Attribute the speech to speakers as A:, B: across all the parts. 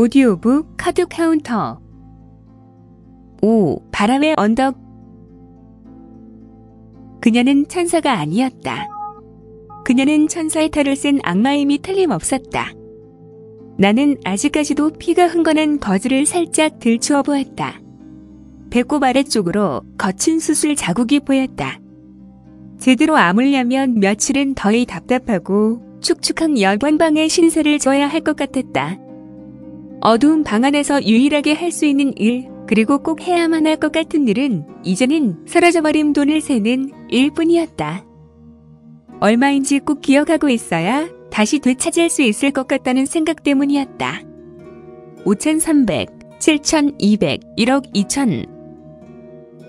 A: 오디오북 카드 카운터 5. 바람의 언덕 그녀는 천사가 아니었다. 그녀는 천사의 탈을 쓴 악마임이 틀림없었다. 나는 아직까지도 피가 흥건한 거즈를 살짝 들추어 보았다. 배꼽 아래쪽으로 거친 수술 자국이 보였다. 제대로 아물려면 며칠은 더 이 답답하고 축축한 여관방에 신세를 져야 할 것 같았다. 어두운 방 안에서 유일하게 할 수 있는 일, 그리고 꼭 해야만 할 것 같은 일은 이제는 사라져버린 돈을 세는 일뿐이었다. 얼마인지 꼭 기억하고 있어야 다시 되찾을 수 있을 것 같다는 생각 때문이었다. 5,300, 7,200, 1억 2천.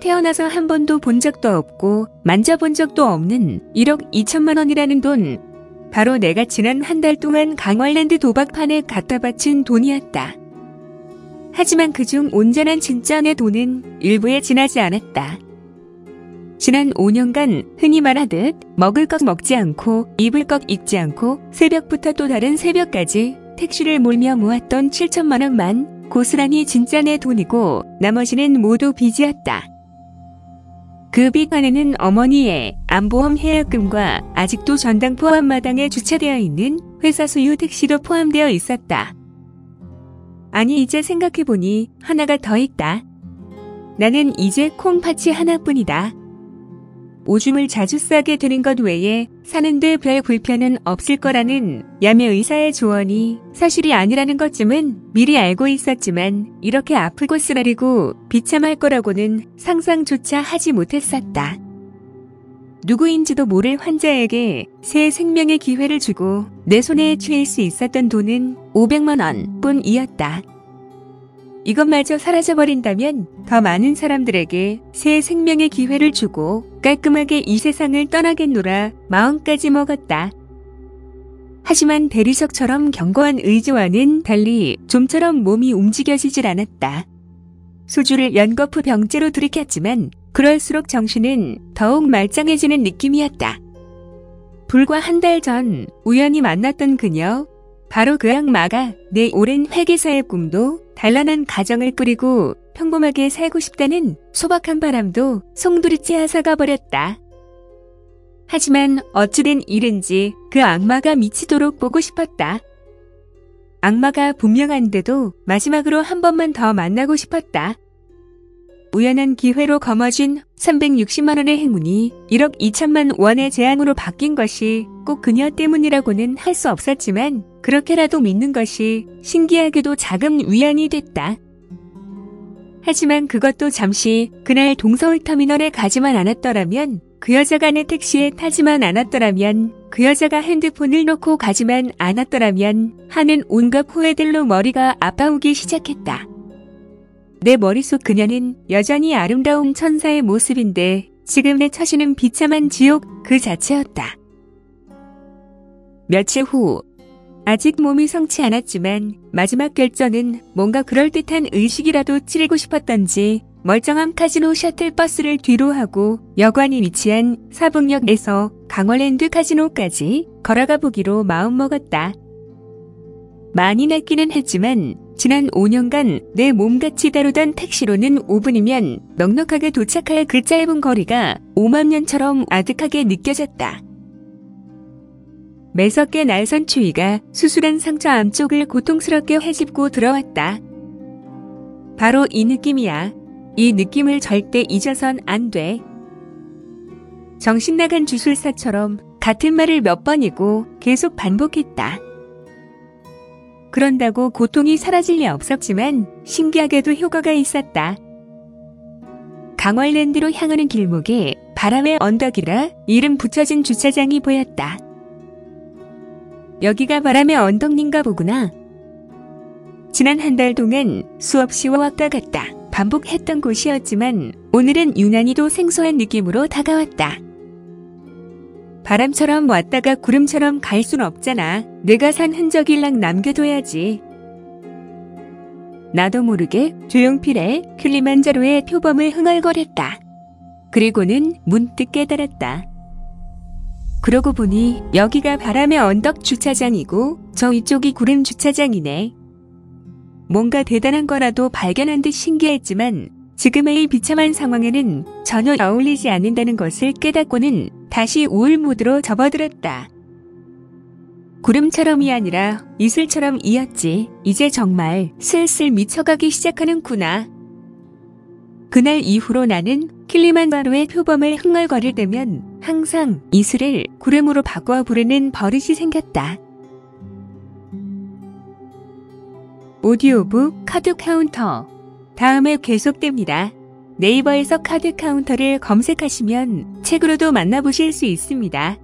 A: 태어나서 한 번도 본 적도 없고 만져본 적도 없는 1억 2천만 원이라는 돈. 바로 내가 지난 한 달 동안 강월랜드 도박판에 갖다 바친 돈이었다. 하지만 그중 온전한 진짜 내 돈은 일부에 지나지 않았다. 지난 5년간 흔히 말하듯 먹을 것 먹지 않고 입을 것 입지 않고 새벽부터 또 다른 새벽까지 택시를 몰며 모았던 7천만 원만 고스란히 진짜 내 돈이고 나머지는 모두 빚이었다. 그빚 안에는 어머니의 안보험 해약금과 아직도 전당포 앞마당에 주차되어 있는 회사 소유 택시도 포함되어 있었다. 아니 이제 생각해보니 하나가 더 있다. 나는 이제 콩팥이 하나뿐이다. 오줌을 자주 싸게 되는 것 외에 사는데 별 불편은 없을 거라는 야매 의사의 조언이 사실이 아니라는 것쯤은 미리 알고 있었지만 이렇게 아프고 쓰라리고 비참할 거라고는 상상조차 하지 못했었다. 누구인지도 모를 환자에게 새 생명의 기회를 주고 내 손에 쥐일 수 있었던 돈은 500만 원 뿐이었다. 이것마저 사라져버린다면 더 많은 사람들에게 새 생명의 기회를 주고 깔끔하게 이 세상을 떠나겠노라 마음까지 먹었다. 하지만 대리석처럼 견고한 의지와는 달리 좀처럼 몸이 움직여지질 않았다. 소주를 연거푸 병째로 들이켰지만 그럴수록 정신은 더욱 말짱해지는 느낌이었다. 불과 한 달 전 우연히 만났던 그녀, 바로 그 악마가 내 오랜 회계사의 꿈도 단란한 가정을 꾸리고 평범하게 살고 싶다는 소박한 바람도 송두리째 앗아가 버렸다. 하지만 어찌된 일인지 그 악마가 미치도록 보고 싶었다. 악마가 분명한데도 마지막으로 한 번만 더 만나고 싶었다. 우연한 기회로 거머쥔 360만 원의 행운이 1억 2천만 원의 재앙으로 바뀐 것이 꼭 그녀 때문이라고는 할 수 없었지만 그렇게라도 믿는 것이 신기하게도 작은 위안이 됐다. 하지만 그것도 잠시 그날 동서울터미널에 가지만 않았더라면 그 여자가 내 택시에 타지만 않았더라면 그 여자가 핸드폰을 놓고 가지만 않았더라면 하는 온갖 후회들로 머리가 아파오기 시작했다. 내 머릿속 그녀는 여전히 아름다운 천사의 모습인데 지금 내 처지는 비참한 지옥 그 자체였다. 며칠 후 아직 몸이 성치 않았지만 마지막 결전은 뭔가 그럴듯한 의식이라도 치르고 싶었던지 멀쩡한 카지노 셔틀버스를 뒤로 하고 여관이 위치한 사북역에서 강월랜드 카지노까지 걸어가 보기로 마음먹었다. 많이 낫기는 했지만 지난 5년간 내 몸같이 다루던 택시로는 5분이면 넉넉하게 도착할 그 짧은 거리가 5만 년처럼 아득하게 느껴졌다. 매섭게 날선 추위가 수술한 상처 안쪽을 고통스럽게 헤집고 들어왔다. 바로 이 느낌이야. 이 느낌을 절대 잊어선 안 돼. 정신 나간 주술사처럼 같은 말을 몇 번이고 계속 반복했다. 그런다고 고통이 사라질 리 없었지만 신기하게도 효과가 있었다. 강월랜드로 향하는 길목에 바람의 언덕이라 이름 붙여진 주차장이 보였다. 여기가 바람의 언덕인가 보구나. 지난 한 달 동안 수없이 왔다 갔다 반복했던 곳이었지만 오늘은 유난히도 생소한 느낌으로 다가왔다. 바람처럼 왔다가 구름처럼 갈 순 없잖아. 내가 산 흔적일랑 남겨둬야지. 나도 모르게 조용필의 킬리만자로의 표범을 흥얼거렸다. 그리고는 문득 깨달았다. 그러고 보니 여기가 바람의 언덕 주차장이고 저 위쪽이 구름 주차장이네. 뭔가 대단한 거라도 발견한 듯 신기했지만 지금의 이 비참한 상황에는 전혀 어울리지 않는다는 것을 깨닫고는 다시 우울 모드로 접어들었다. 구름처럼이 아니라 이슬처럼 이었지. 이제 정말 슬슬 미쳐가기 시작하는구나. 그날 이후로 나는 킬리만자로의 표범을 흥얼거릴 때면 항상 이슬을 구름으로 바꿔 부르는 버릇이 생겼다. 오디오북 카드 카운터 다음에 계속됩니다. 네이버에서 카드 카운터를 검색하시면 책으로도 만나보실 수 있습니다.